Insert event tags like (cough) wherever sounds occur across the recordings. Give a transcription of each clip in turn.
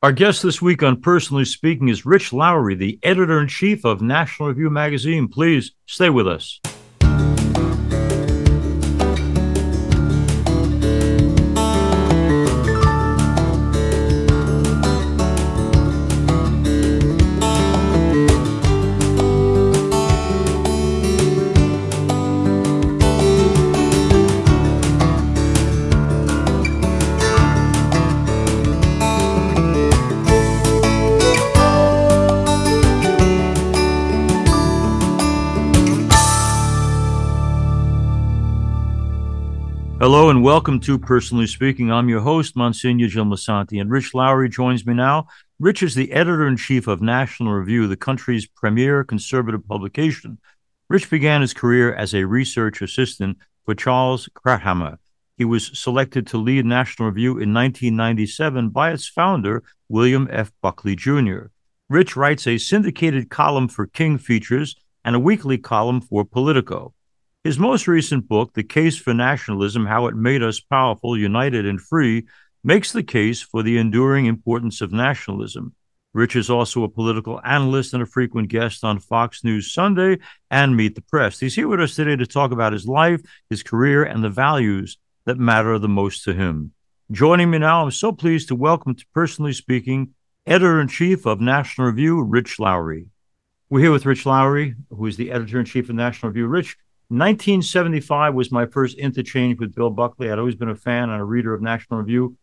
Our guest this week on Personally Speaking is Rich Lowry, the editor in chief of National Review Magazine. Please stay with us. Welcome to Personally Speaking. I'm your host, Monsignor Jim Lisante, and Rich Lowry joins me now. Rich is the editor in chief of National Review, the country's premier conservative publication. Rich began his career as a research assistant for Charles Krauthammer. He was selected to lead National Review in 1997 by its founder, William F. Buckley Jr. Rich writes a syndicated column for King Features and a weekly column for Politico. His most recent book, The Case for Nationalism How It Made Us Powerful, United, and Free, makes the case for the enduring importance of nationalism. Rich is also a political analyst and a frequent guest on Fox News Sunday and Meet the Press. He's here with us today to talk about his life, his career, and the values that matter the most to him. Joining me now, I'm so pleased to welcome to Personally Speaking, editor in chief of National Review, Rich Lowry. We're here with Rich Lowry, who is the editor in chief of National Review. Rich, 1975 was my first interchange with Bill Buckley. I'd always been a fan and a reader of National Review.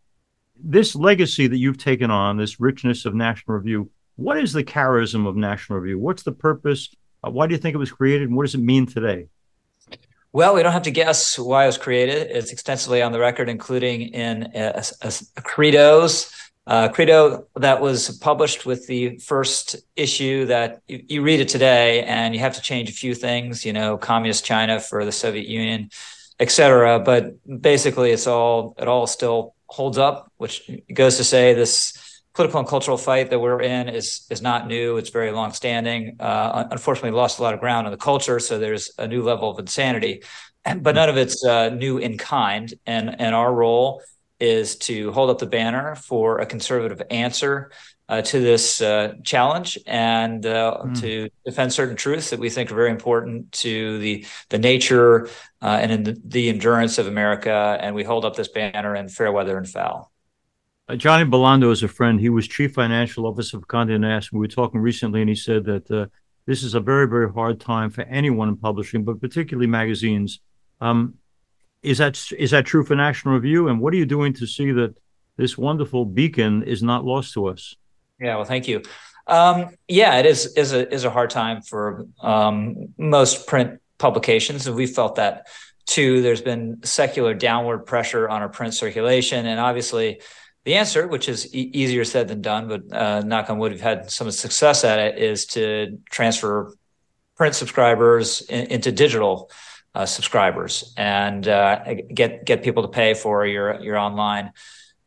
This legacy that you've taken on, this richness of National Review, what is the charism of National Review? What's the purpose? Uh, why do you think it was created? And what does it mean today? Well, we don't have to guess why it was created. It's extensively on the record, including in a, a credos uh, Credo that was published with the first issue that you, you, read it today and you have to change a few things, you know, communist China for the Soviet Union, etc. But basically it's all, it all still holds up, which goes to say this political and cultural fight that we're in is, is not new. It's very longstanding. Uh, unfortunately lost a lot of ground on the culture. So there's a new level of insanity, (clears throat) but none of it's uh, new in kind. And, and our role is to hold up the banner for a conservative answer uh, to this uh, challenge and uh, mm. to defend certain truths that we think are very important to the the nature uh, and in the, the, endurance of America. And we hold up this banner in fair weather and foul. Uh, Johnny Belando is a friend. He was chief financial officer of Condé Nast. We were talking recently, and he said that uh, this is a very, very hard time for anyone in publishing, but particularly magazines. Um, is that is that true for National Review? And what are you doing to see that this wonderful beacon is not lost to us? Yeah, well, thank you. Um, yeah, it is is a is a hard time for um, most print publications, and we felt that too. There's been secular downward pressure on our print circulation, and obviously, the answer, which is e- easier said than done, but uh, knock on wood, we've had some success at it, is to transfer print subscribers in, into digital uh, subscribers and uh, get get people to pay for your your online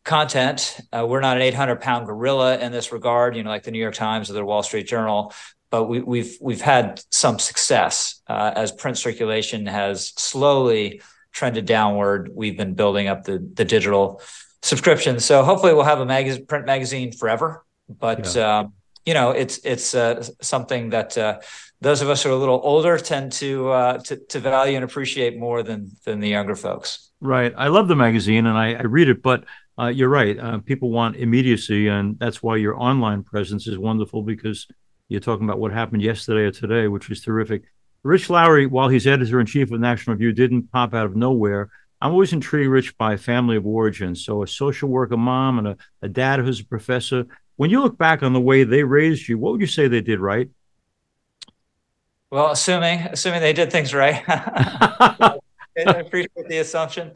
content. Uh, we're not an 800 pound gorilla in this regard, you know, like the New York Times or the Wall Street Journal, but we, have we've, we've had some success uh, as print circulation has slowly trended downward. We've been building up the the digital subscription, so hopefully we'll have a mag- print magazine forever. But yeah. um, you know, it's it's uh, something that uh, those of us who are a little older tend to uh, to, to value and appreciate more than than the younger folks. Right. I love the magazine and I, I read it, but uh, you're right. Uh, people want immediacy, and that's why your online presence is wonderful because you're talking about what happened yesterday or today, which is terrific. Rich Lowry, while he's editor in chief of National Review, didn't pop out of nowhere. I'm always intrigued, Rich, by family of origin. So, a social worker mom and a, a dad who's a professor. When you look back on the way they raised you, what would you say they did right? Well, assuming assuming they did things right, (laughs) I appreciate the assumption.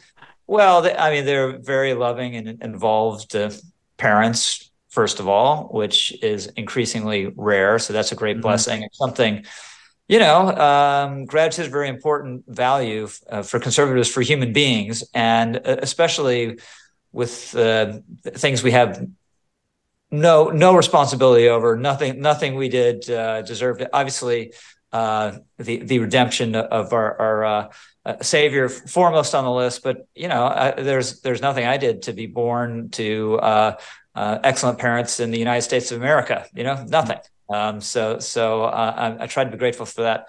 Well, they, I mean, they're very loving and involved uh, parents, first of all, which is increasingly rare. So that's a great mm-hmm. blessing. It's something, you know, um, gratitude is a very important value uh, for conservatives for human beings, and uh, especially with uh, things we have no no responsibility over. Nothing nothing we did uh, deserved. It obviously uh, the the redemption of our our uh, Savior foremost on the list. But you know, I, there's there's nothing I did to be born to uh, uh, excellent parents in the United States of America. You know, nothing. Um, so so uh, I, I tried to be grateful for that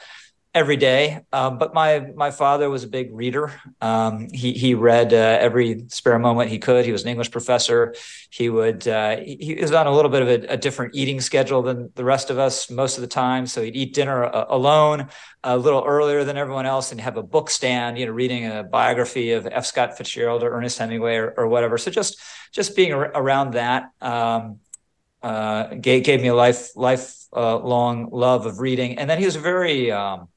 every day. Um, but my my father was a big reader. Um, he he read uh, every spare moment he could. He was an English professor. He would uh, he, was on a little bit of a, a, different eating schedule than the rest of us most of the time. So he'd eat dinner uh, alone a little earlier than everyone else and have a book stand, you know, reading a biography of F. Scott Fitzgerald or Ernest Hemingway or, or whatever. So just just being ar- around that. Um, uh, gave, gave me a life lifelong uh, love of reading, and then he was very um,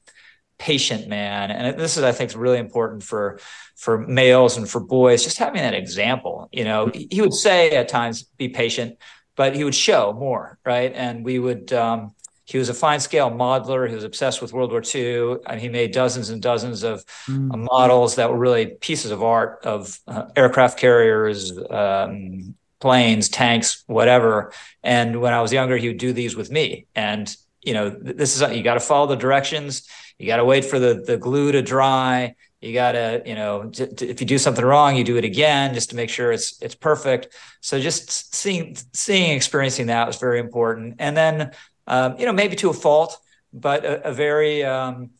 patient man. And this is i think really important for for males and for boys just having that example you know. He would say at times be patient but he would show more right? And we would um, he was a fine scale modeler. He was obsessed with world war ii and he made dozens and dozens of mm. models that were really pieces of art of uh, aircraft carriers um, planes tanks whatever. And when i was younger he would do these with me. And you know this is you got to follow the directions you got to wait for the the glue to dry. You got to you know if you do something wrong you do it again just to make sure it's it's perfect. So just seeing seeing experiencing that was very important. And then um, you know maybe to a fault but a, a very um,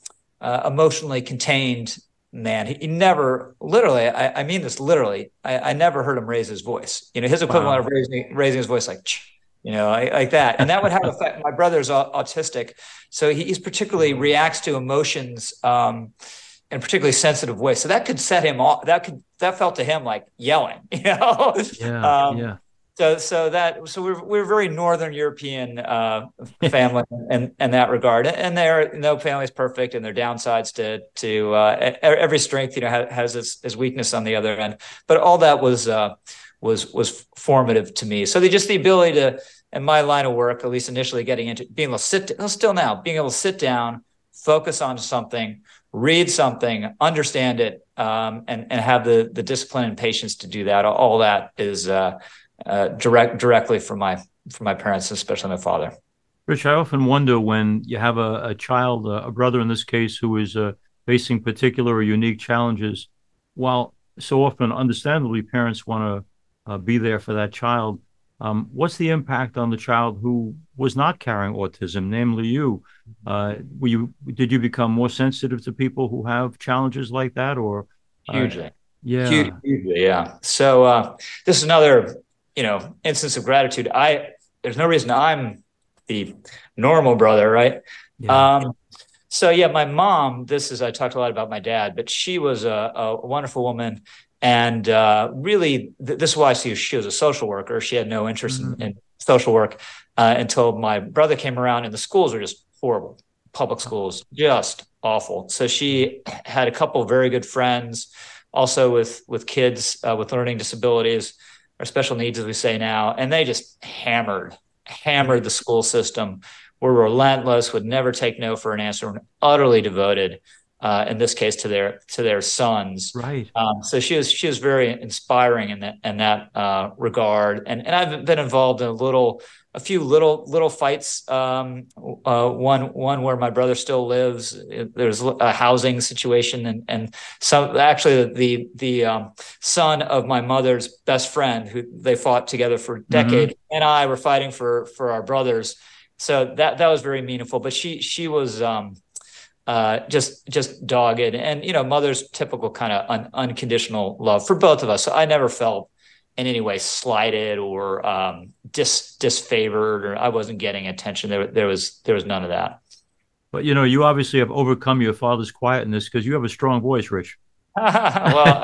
uh, emotionally contained man. He, he never literally I, I, mean this literally I, I, never heard him raise his voice. You know his equivalent wow. of raising raising his voice like you know, like that. And that would have (laughs) effect. My brother's autistic, so he's particularly reacts to emotions um, in particularly sensitive ways. So that could set him off. That could that felt to him like yelling. (laughs) You know. Yeah. Um, yeah. So so that so we're we're very northern European uh, family (laughs) in in that regard, and there no family is perfect, and there are downsides to to uh, every strength you know has, has its, its weakness on the other end. But all that was. Uh, was was formative to me. So they just the ability to, in my line of work, at least initially getting into being able to sit, still now being able to sit down, focus on something, read something, understand it, um, and and have the the discipline and patience to do that. All that is uh, uh, direct directly from my from my parents, especially my father. Rich, I often wonder when you have a, a child, a brother in this case, who is uh, facing particular or unique challenges, while so often, understandably, parents want to uh, be there for that child. Um, what's the impact on the child who was not carrying autism, namely you? Uh, were you did you become more sensitive to people who have challenges like that, or uh, hugely? Yeah, hugely, yeah. So uh, this is another you know instance of gratitude. I there's no reason I'm the normal brother, right? Yeah. Um, so yeah, my mom. This is I talked a lot about my dad, but she was a, a wonderful woman and uh, really, th- this is why i she, she was a social worker. She had no interest mm-hmm. in, in, social work uh, until my brother came around, and the schools were just horrible. Public schools, just awful. So she had a couple of very good friends, also with with kids uh, with learning disabilities or special needs, as we say now, and they just hammered hammered the school system. Were relentless, would never take no for an answer, and utterly devoted uh, in this case to their to their sons. Right. Um, so she was she was very inspiring in that in that uh, regard. And and I've been involved in a little a few little little fights. Um, uh, one one where my brother still lives. There's a housing situation, and and some actually the the um, son of my mother's best friend who they fought together for decades, mm-hmm. and I were fighting for for our brothers. So that that was very meaningful. But she she was. Um, uh, just just dogged and you know mother's typical kind of un- unconditional love for both of us so i never felt in any way slighted or um, dis disfavored or i wasn't getting attention there there was there was none of that but you know you obviously have overcome your father's quietness because you have a strong voice rich (laughs) well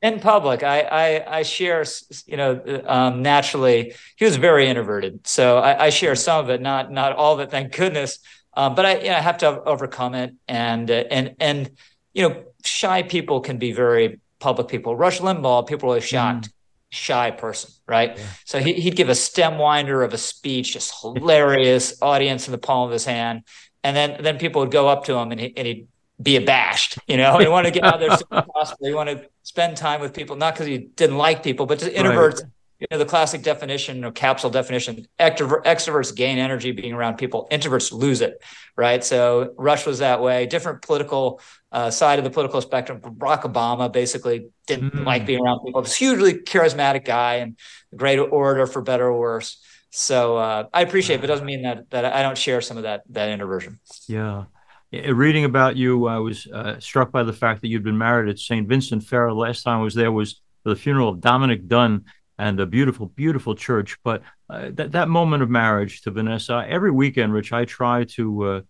in public I, I i share you know um, naturally he was very introverted so I, I share some of it not not all of it thank goodness um, but I, you know, I have to overcome it, and uh, and and you know, shy people can be very public people. Rush Limbaugh, people are shocked. Mm. Shy person, right? Yeah. So he, he'd give a stem winder of a speech, just hilarious (laughs) audience in the palm of his hand, and then then people would go up to him and, he, and he'd be abashed. You know, he want to get out there as (laughs) soon as possible. He wanted to spend time with people, not because you didn't like people, but just introverts right. you know the classic definition or capsule definition extrovert, extroverts gain energy being around people introverts lose it right so rush was that way different political uh, side of the political spectrum barack obama basically didn't mm. like being around people this hugely charismatic guy and great orator for better or worse so uh, i appreciate it but it doesn't mean that that i don't share some of that that introversion yeah reading about you i was uh, struck by the fact that you'd been married at st vincent ferrer last time i was there was for the funeral of Dominick Dunne and a beautiful, beautiful church. But uh, that that moment of marriage to Vanessa, every weekend, Rich, I try to uh,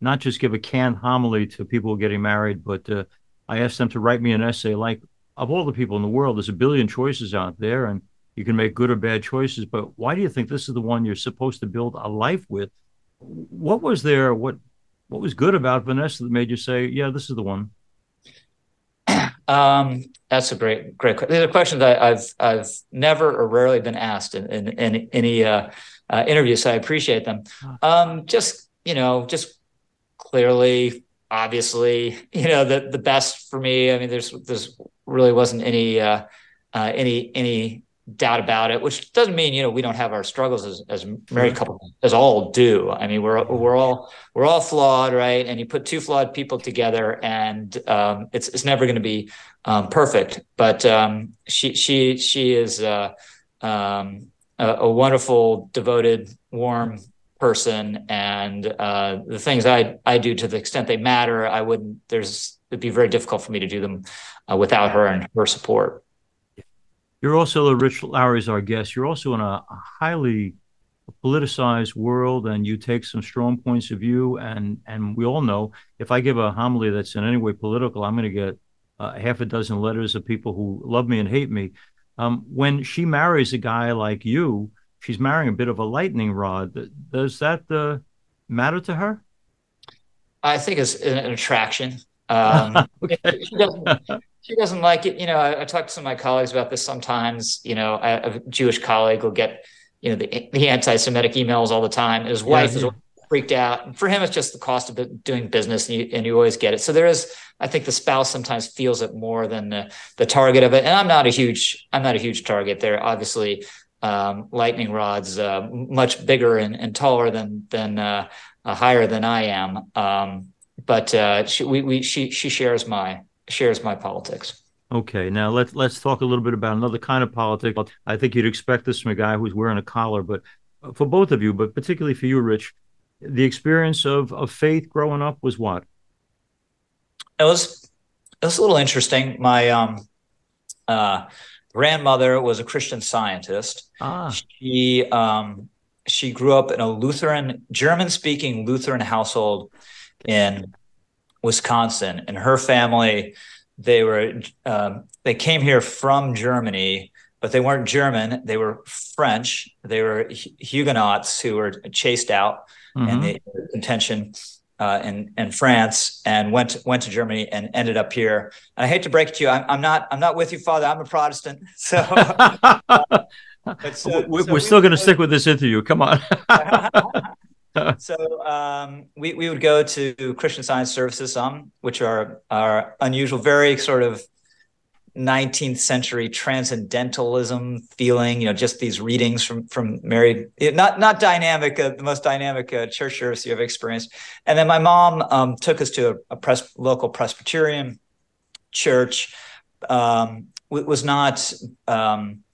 not just give a canned homily to people getting married, but uh, I ask them to write me an essay. Like of all the people in the world, there's a billion choices out there, and you can make good or bad choices. But why do you think this is the one you're supposed to build a life with? What was there? What what was good about Vanessa that made you say, "Yeah, this is the one"? (clears throat) Um, that's a great, great. Question. These are questions I, have I've never or rarely been asked in, in, in any uh, uh, interviews. So I appreciate them. Um, just you know, just clearly, obviously, (laughs) you know, the the best for me. I mean, there's there's really wasn't any uh, uh any any doubt about it, which doesn't mean you know we don't have our struggles as as married couples as all do. I mean, we're we're all we're all flawed, right? And you put two flawed people together, and um, it's it's never going to be um, perfect. But um, she she she is uh, um, a, a, wonderful, devoted, warm person, and uh, the things I I do to the extent they matter, I wouldn't. There's it'd be very difficult for me to do them uh, without her and her support. You're also, Rich Lowry is our guest. You're also in a, a highly politicized world and you take some strong points of view. And and we all know if i give a homily that's in any way political i'm going to get uh, half a dozen letters of people who love me and hate me. Um, when she marries a guy like you she's marrying a bit of a lightning rod. Does that uh, matter to her? I think it's an attraction. (laughs) Um, okay. she, doesn't, she doesn't like it. You know, I, I talk to some of my colleagues about this sometimes. You know, I, a Jewish colleague will get, you know, the, the anti-Semitic emails all the time. His wife yeah. is freaked out. And for him, it's just the cost of doing business, and you, and you always get it. So there is, I think, the spouse sometimes feels it more than the, the target of it. And I'm not a huge, I'm not a huge target. There, obviously, um, lightning rods uh, much bigger and, and taller than than uh, uh, higher than I am. Um, but uh, she, we, we, she, she shares my shares my politics. Okay, now let's let's talk a little bit about another kind of politics. I think you'd expect this from a guy who's wearing a collar, but for both of you, but particularly for you, Rich, the experience of of faith growing up was what? It was it was a little interesting. My um, uh, grandmother was a Christian scientist. Ah. She um, she grew up in a Lutheran, German speaking Lutheran household in Wisconsin, and her family they were um, they came here from Germany, but they weren't German. They were French. They were Huguenots who were chased out mm-hmm. and the uh, in in France and went went to Germany and ended up here. And I hate to break it to you, I'm, I'm not I'm not with you, Father. I'm a Protestant, (laughs) so. uh, (laughs) so, we're, so we're still going to stick with this interview. Come on. (laughs) (laughs) so um, we we would go to Christian Science services, um, which are are unusual, very sort of 19th century transcendentalism feeling. You know, just these readings from from Mary, not not dynamic, uh, the most dynamic uh, church service you ever experienced. And then my mom um, took us to a, a pres- local Presbyterian church. Um, was not um,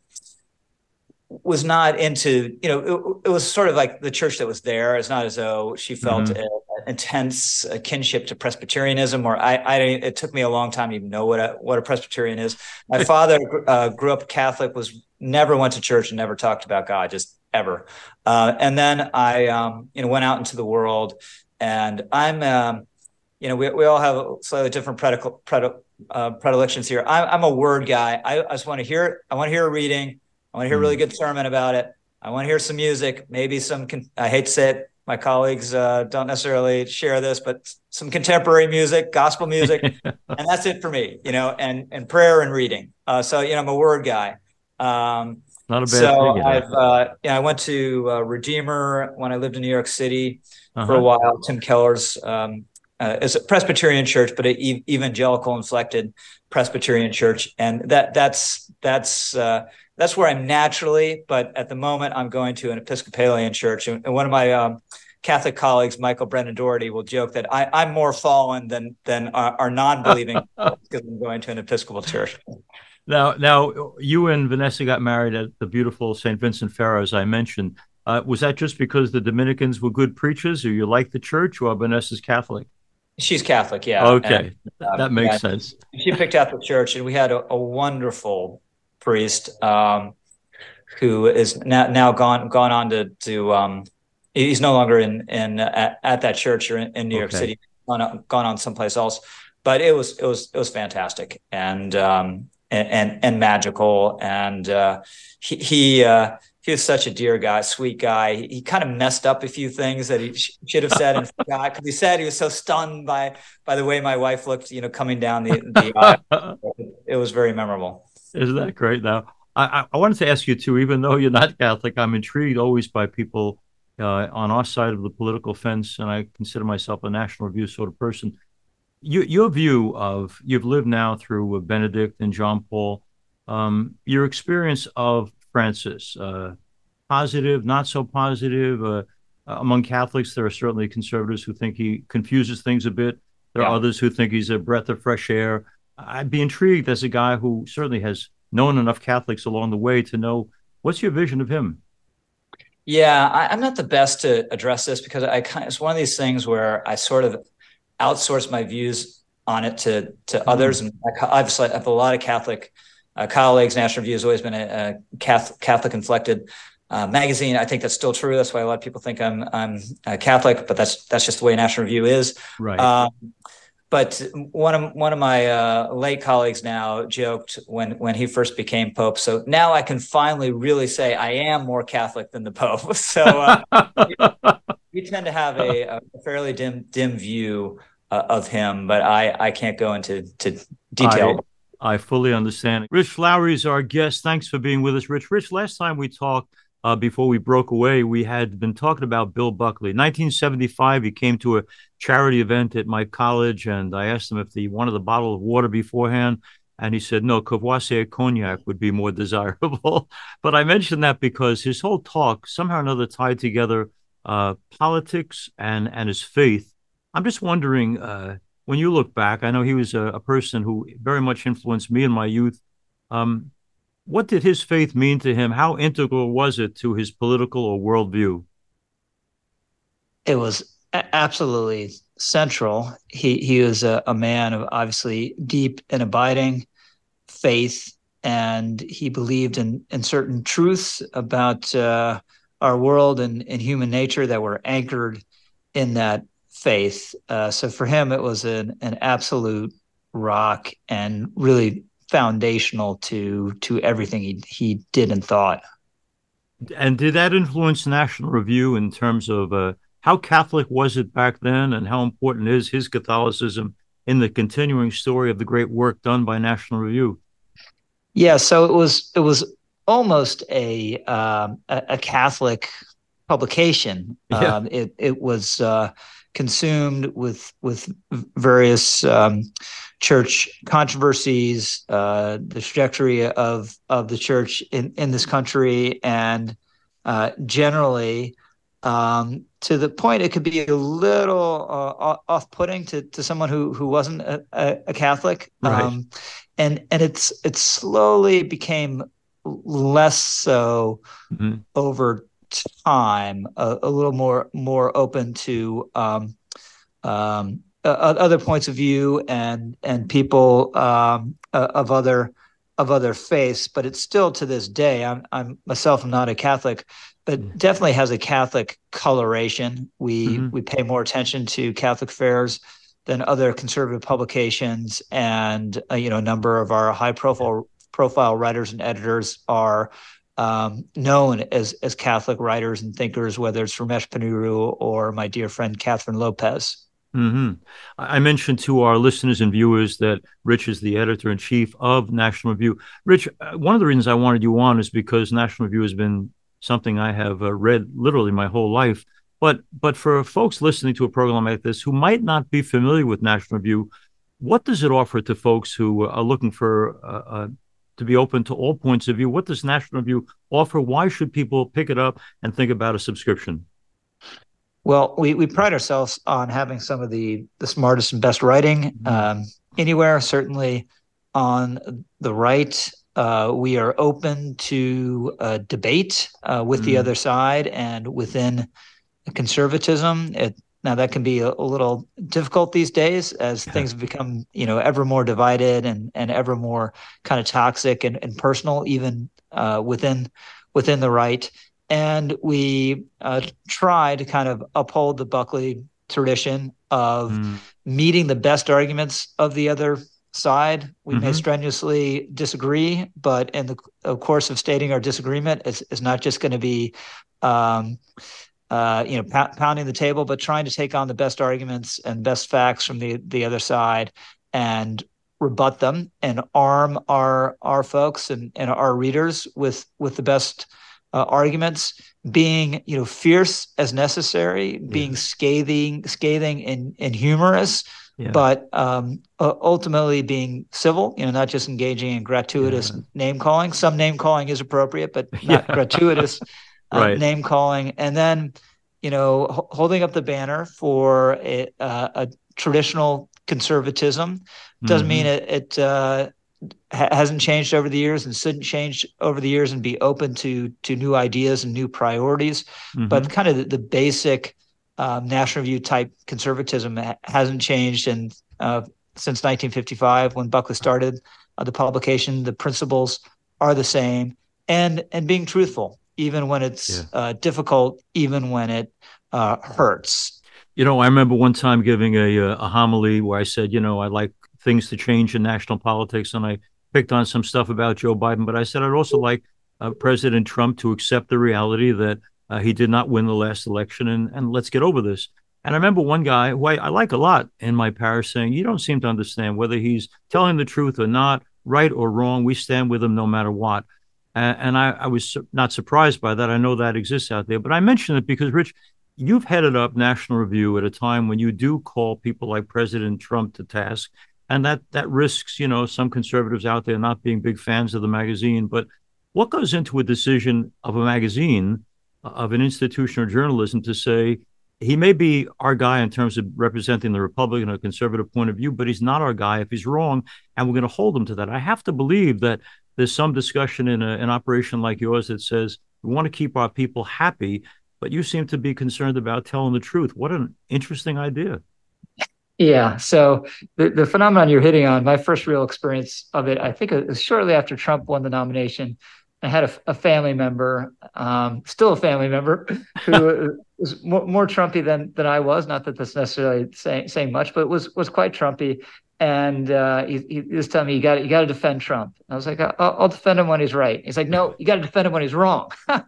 was not into you know it, it, was sort of like the church that was there. It's not as though she felt mm-hmm. a, intense uh, kinship to presbyterianism or I, I it took me a long time to even know what a what a presbyterian is. My (laughs) father uh, grew up catholic was never went to church and never talked about god just ever. Uh, and then i um, you know went out into the world and i'm um, you know we, we all have slightly different uh, predilections here. I'm, I'm a word guy. I, I just want to hear i want to hear a reading I want to hear a really hmm. good sermon about it. I want to hear some music, maybe some. Con- I hate to say it, my colleagues uh, don't necessarily share this, but some contemporary music, gospel music, (laughs) and that's it for me. You know, and and prayer and reading. Uh, so you know, I'm a word guy. Um, Not a bad so thing. I've uh, yeah, I went to uh, Redeemer when I lived in New York City uh-huh. for a while. Tim Keller's um, uh, it's a Presbyterian church, but an evangelical inflected Presbyterian church, and that that's that's uh, that's where I'm naturally. But at the moment, I'm going to an Episcopalian church, and, one of my um, Catholic colleagues, Michael Brendan Dougherty, will joke that I, am more fallen than than our, our non-believing (laughs) because I'm going to an Episcopal church. Now, now you and Vanessa got married at the beautiful St. Vincent Ferrer, as I mentioned. Uh, was that just because the Dominicans were good preachers, or you like the church, or Vanessa's Catholic? She's Catholic, yeah. Okay, and, uh, that makes yeah, sense. She picked out the church, and we had a, a wonderful priest um, who is now, now gone gone on to to um, he's no longer in in at, at that church or in, in New okay. York City, gone gone on someplace else. But it was it was it was fantastic and um, and, and, and magical, and uh, he he, uh, he was such a dear guy, sweet guy. He, he kind of messed up a few things that he sh- should have said and (laughs) forgot because he said he was so stunned by by the way my wife looked, you know, coming down the, the (laughs) aisle. it was very memorable. Isn't that great? Now, I, I wanted to ask you too, even though you're not Catholic, I'm intrigued always by people uh, on our side of the political fence, and I consider myself a National Review sort of person. You, your view of you've lived now through Benedict and John Paul, um, your experience of Francis, uh, positive, not so positive. Uh, among Catholics, there are certainly conservatives who think he confuses things a bit. There yeah. are others who think he's a breath of fresh air. I'd be intrigued as a guy who certainly has known enough Catholics along the way to know what's your vision of him. Yeah, I, am not the best to address this because I kind of, it's one of these things where I sort of outsource my views on it to to mm-hmm. others, and I, obviously I have a lot of Catholic uh, colleagues. National Review has always been a, a Catholic, Catholic inflected uh, magazine. I think that's still true. That's why a lot of people think I'm I'm Catholic, but that's that's just the way National Review is. Right. Um, but one of one of my uh, late colleagues now joked when when he first became pope. So now I can finally really say I am more Catholic than the pope. (laughs) So uh, (laughs) we, tend to have a, a fairly dim dim view uh, of him, but I I can't go into to detail. I, I fully understand. Rich Lowry is our guest. Thanks for being with us, Rich. Rich, last time we talked uh, before we broke away, we had been talking about Bill Buckley. 1975, he came to a charity event at my college, and I asked him if he wanted a bottle of water beforehand. And he said, no, Courvoisier cognac would be more (laughs) desirable. but I mentioned that because his whole talk somehow or another tied together uh, politics and, and his faith. I'm just wondering, uh, when you look back, I know he was a, a, person who very much influenced me in my youth. Um, what did his faith mean to him? How integral was it to his political or worldview? It was absolutely central. He he was a, a man of obviously deep and abiding faith, and he believed in in certain truths about uh, our world and, and human nature that were anchored in that faith. Uh, so for him, it was an an absolute rock and really foundational to to everything he he did and thought. And did that influence National Review in terms of uh, how Catholic was it back then, and how important is his Catholicism in the continuing story of the great work done by National Review? Yeah, so it was it was almost a um, a, a, Catholic publication. Yeah. Um, it it was uh, consumed with with various um, church controversies, uh, the trajectory of of the church in in this country, and uh, generally. Um, to the point, it could be a little uh, off-putting to, to someone who who wasn't a, a Catholic, right. um, and and it's it slowly became less so mm-hmm. over time, a, a, little more more open to um, um, other points of view and and people um, uh, of other of other faiths, but it's still to this day. I'm I'm myself I'm not a Catholic, but mm. definitely has a Catholic coloration. We mm-hmm. we pay more attention to Catholic affairs than other conservative publications, and uh, you know a number of our high profile profile writers and editors are um, known as as Catholic writers and thinkers, whether it's Ramesh Ponnuru or my dear friend Kathryn Lopez. Mm-hmm. I mentioned to our listeners and viewers that Rich is the editor in chief of National Review. Rich, uh, one of the reasons I wanted you on is because National Review has been something I have uh, read literally my whole life. But but for folks listening to a program like this who might not be familiar with National Review, what does it offer to folks who are looking for a, to be open to all points of view. What does National Review offer? Why should people pick it up and think about a subscription? Well, we, we pride ourselves on having some of the, the smartest and best writing mm-hmm. um, anywhere, certainly on the right. Uh, we are open to uh, debate uh, with mm. the other side and within conservatism. It, now that can be a, a, little difficult these days as things become, you know, ever more divided and and ever more kind of toxic and, and personal, even uh, within within the right. And we uh, try to kind of uphold the Buckley tradition of mm. meeting the best arguments of the other side. We mm-hmm. may strenuously disagree, but in the course of stating our disagreement, it's, it's not just going to be, um, uh, you know, p- pounding the table, but trying to take on the best arguments and best facts from the the other side and rebut them and arm our our folks and, and our readers with with the best uh, arguments being you know fierce as necessary being scathing scathing and, and humorous yeah. but um, ultimately being civil, you know, not just engaging in gratuitous yeah. name calling. Some name calling is appropriate, but (laughs) not yeah. gratuitous uh, (laughs) right. name calling. And then, you know, h- holding up the banner for a, uh, a traditional conservatism doesn't mm-hmm. mean it, it uh, hasn't changed over the years and shouldn't change over the years and be open to to new ideas and new priorities. Mm-hmm. But kind of the, the basic um, National Review type conservatism hasn't changed and uh, since 1955 when Buckley started uh, the publication. The principles are the same, and and being truthful even when it's yeah. uh, difficult, even when it uh, hurts. You know, I remember one time giving a, uh, a homily where I said, you know, I like things to change in national politics, and I picked on some stuff about Joe Biden, but I said I'd also like uh, President Trump to accept the reality that uh, he did not win the last election, and, and let's get over this. And I remember one guy who I, I, like a lot in my parish saying, You don't seem to understand whether he's telling the truth or not, right or wrong. We stand with him no matter what. And I, I, was not surprised by that. I know that exists out there. But I mention it because, Rich, you've headed up National Review at a time when you do call people like President Trump to task. And that, that risks, you know, some conservatives out there not being big fans of the magazine. But what goes into a decision of a magazine uh, of an institution or journalism to say he may be our guy in terms of representing the Republican or conservative point of view, but he's not our guy if he's wrong, and we're going to hold him to that. I have to believe that there's some discussion in a, an operation like yours that says we want to keep our people happy, but you seem to be concerned about telling the truth. What an interesting idea. Yeah. So the, the phenomenon you're hitting on, my first real experience of it, I think it was shortly after Trump won the nomination. I had a, a family member, um, still a family member, (laughs) who was more, more, Trumpy than than I was. Not that that's necessarily saying saying much, but was was quite Trumpy. And uh, he, he, was telling me you got you got to defend Trump. I was like, I'll, I'll, defend him when he's right. He's like, No, you got to defend him when he's wrong. (laughs) (laughs) um,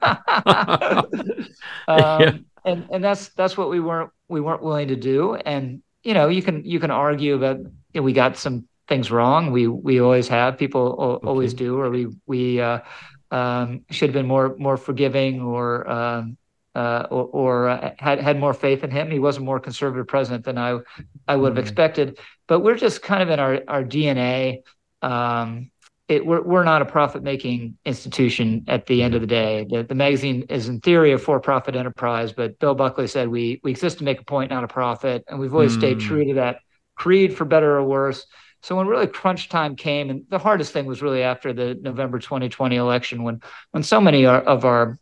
yeah. And and that's that's what we weren't we weren't willing to do. And you know, you can you can argue about you know, we got some things wrong. We we always have. People okay. always do, or we we uh, um, should have been more more forgiving or um, uh, or, or uh, had had more faith in him. He was a more conservative president than I I would have mm-hmm. expected. But we're just kind of in our our DNA. Um, it, we're we're not a profit making institution at the end of the day. The, the magazine is in theory a for profit enterprise, but Bill Buckley said we we exist to make a point, not a profit, and we've always mm. stayed true to that creed, for better or worse. So when really crunch time came, and the hardest thing was really after the November 2020 election, when when so many of our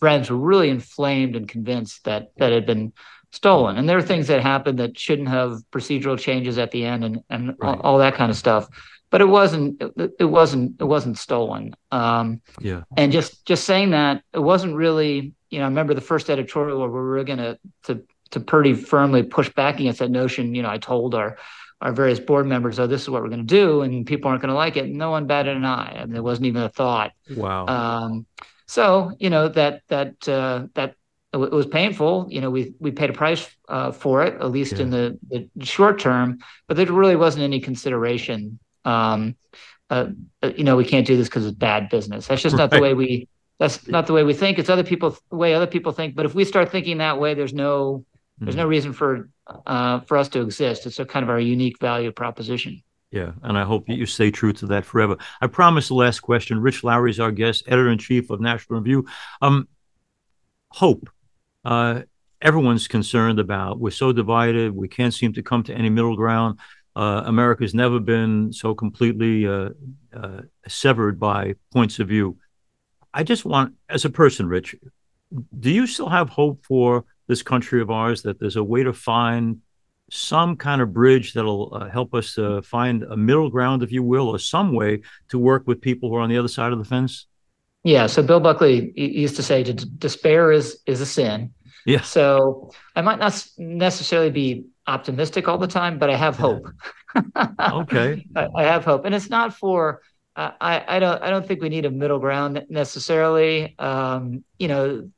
friends were really inflamed and convinced that that had been stolen, and there were things that happened that shouldn't have procedural changes at the end, and and right. all, all, that kind of stuff. But it wasn't it, it wasn't it wasn't stolen. Um, yeah. And just just saying that it wasn't really you know I remember the first editorial where we were going to to to pretty firmly push back against that notion. You know, I told our our various board members, oh, this is what we're going to do, and people aren't going to like it. No one batted an eye. I mean, there wasn't even a thought. Wow. Um, so you know that that uh, that it was painful. You know, we we paid a price uh, for it, at least yeah. in the, the, short term. But there really wasn't any consideration. Um, uh, uh you know, we can't do this because it's bad business. That's just right. not the way we. That's not the way we think. It's other people the way other people think. But if we start thinking that way, there's no there's no mm-hmm. reason for uh, for us to exist. It's a kind of our unique value proposition. Yeah, and I hope you stay true to that forever. I promise the last question. Rich Lowry is our guest, editor in chief of National Review. Um, hope. Uh, everyone's concerned about. We're so divided. We can't seem to come to any middle ground. Uh, America's never been so completely uh, uh, severed by points of view. I just want, as a person, Rich, do you still have hope for this country of ours that there's a way to find some kind of bridge that'll uh, help us uh, find a middle ground, if you will, or some way to work with people who are on the other side of the fence? Yeah. So Bill Buckley used to say, "Despair is is a sin." Yeah. So I might not necessarily be optimistic all the time, but I have hope. (laughs) okay. I, I, have hope, and it's not for. Uh, I I don't I don't think we need a middle ground necessarily. Um, you know,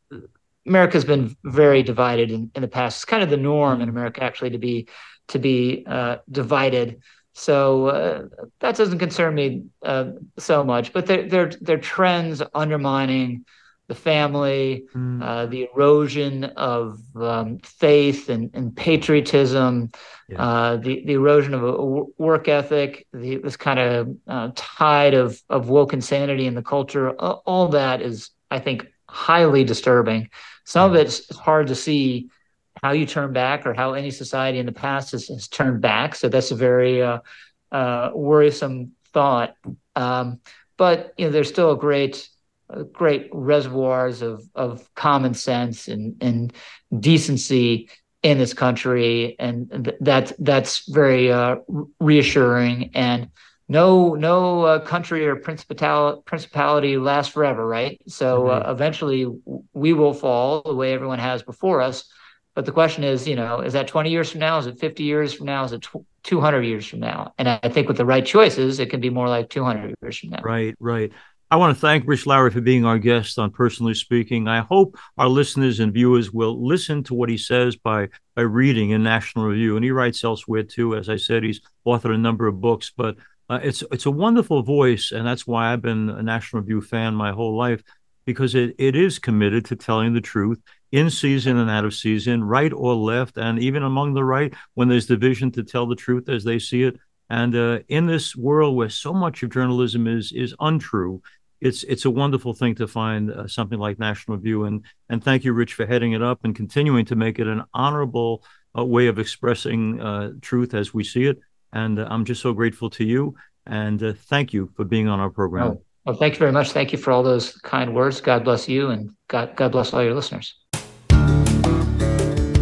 America's been very divided in, in the past. It's kind of the norm in mm-hmm. America actually to be to be uh, divided. So uh, that doesn't concern me uh, so much. But there there there are trends undermining the family, mm. uh, the erosion of um, faith and, and patriotism, yeah. uh, the, the erosion of a, work ethic, the, this kind of uh, tide of, of woke insanity in the culture. all that is, I think, highly disturbing. Some of it's hard to see how you turn back or how any society in the past has, has turned back. So that's a very uh, uh, worrisome thought. Um, but you know, there's still a great great reservoirs of of common sense and and decency in this country, and th- that's that's very uh, reassuring. And no no uh, country or principality principality lasts forever, right? So uh, mm-hmm. eventually we will fall the way everyone has before us. But the question is, you know, is that 20 years from now? Is it 50 years from now? Is it 200 years from now? And I think with the right choices, it can be more like 200 years from now. Right, right. I want to thank Rich Lowry for being our guest on Personally Speaking. I hope our listeners and viewers will listen to what he says by by reading in National Review, and he writes elsewhere too. As I said, he's authored a number of books, but uh, it's it's a wonderful voice, and that's why I've been a National Review fan my whole life because it, it is committed to telling the truth in season and out of season, right or left, and even among the right when there's division to tell the truth as they see it. And uh, in this world where so much of journalism is is untrue, it's it's a wonderful thing to find uh, something like National Review. And and thank you, Rich, for heading it up and continuing to make it an honorable uh, way of expressing uh, truth as we see it. And uh, I'm just so grateful to you. And uh, thank you for being on our program. Oh, well, thank you very much. Thank you for all those kind words. God bless you, and God God bless all your listeners.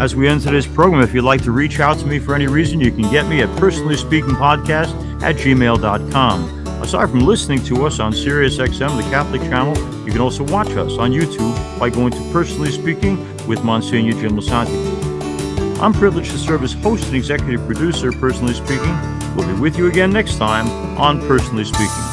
As we end today's program, if you'd like to reach out to me for any reason, you can get me at personally speaking podcast at gmail.com. Aside from listening to us on SiriusXM, the Catholic channel, you can also watch us on YouTube by going to Personally Speaking with Monsignor Jim Lisante. I'm privileged to serve as host and executive producer, Personally Speaking. We'll be with you again next time on Personally Speaking.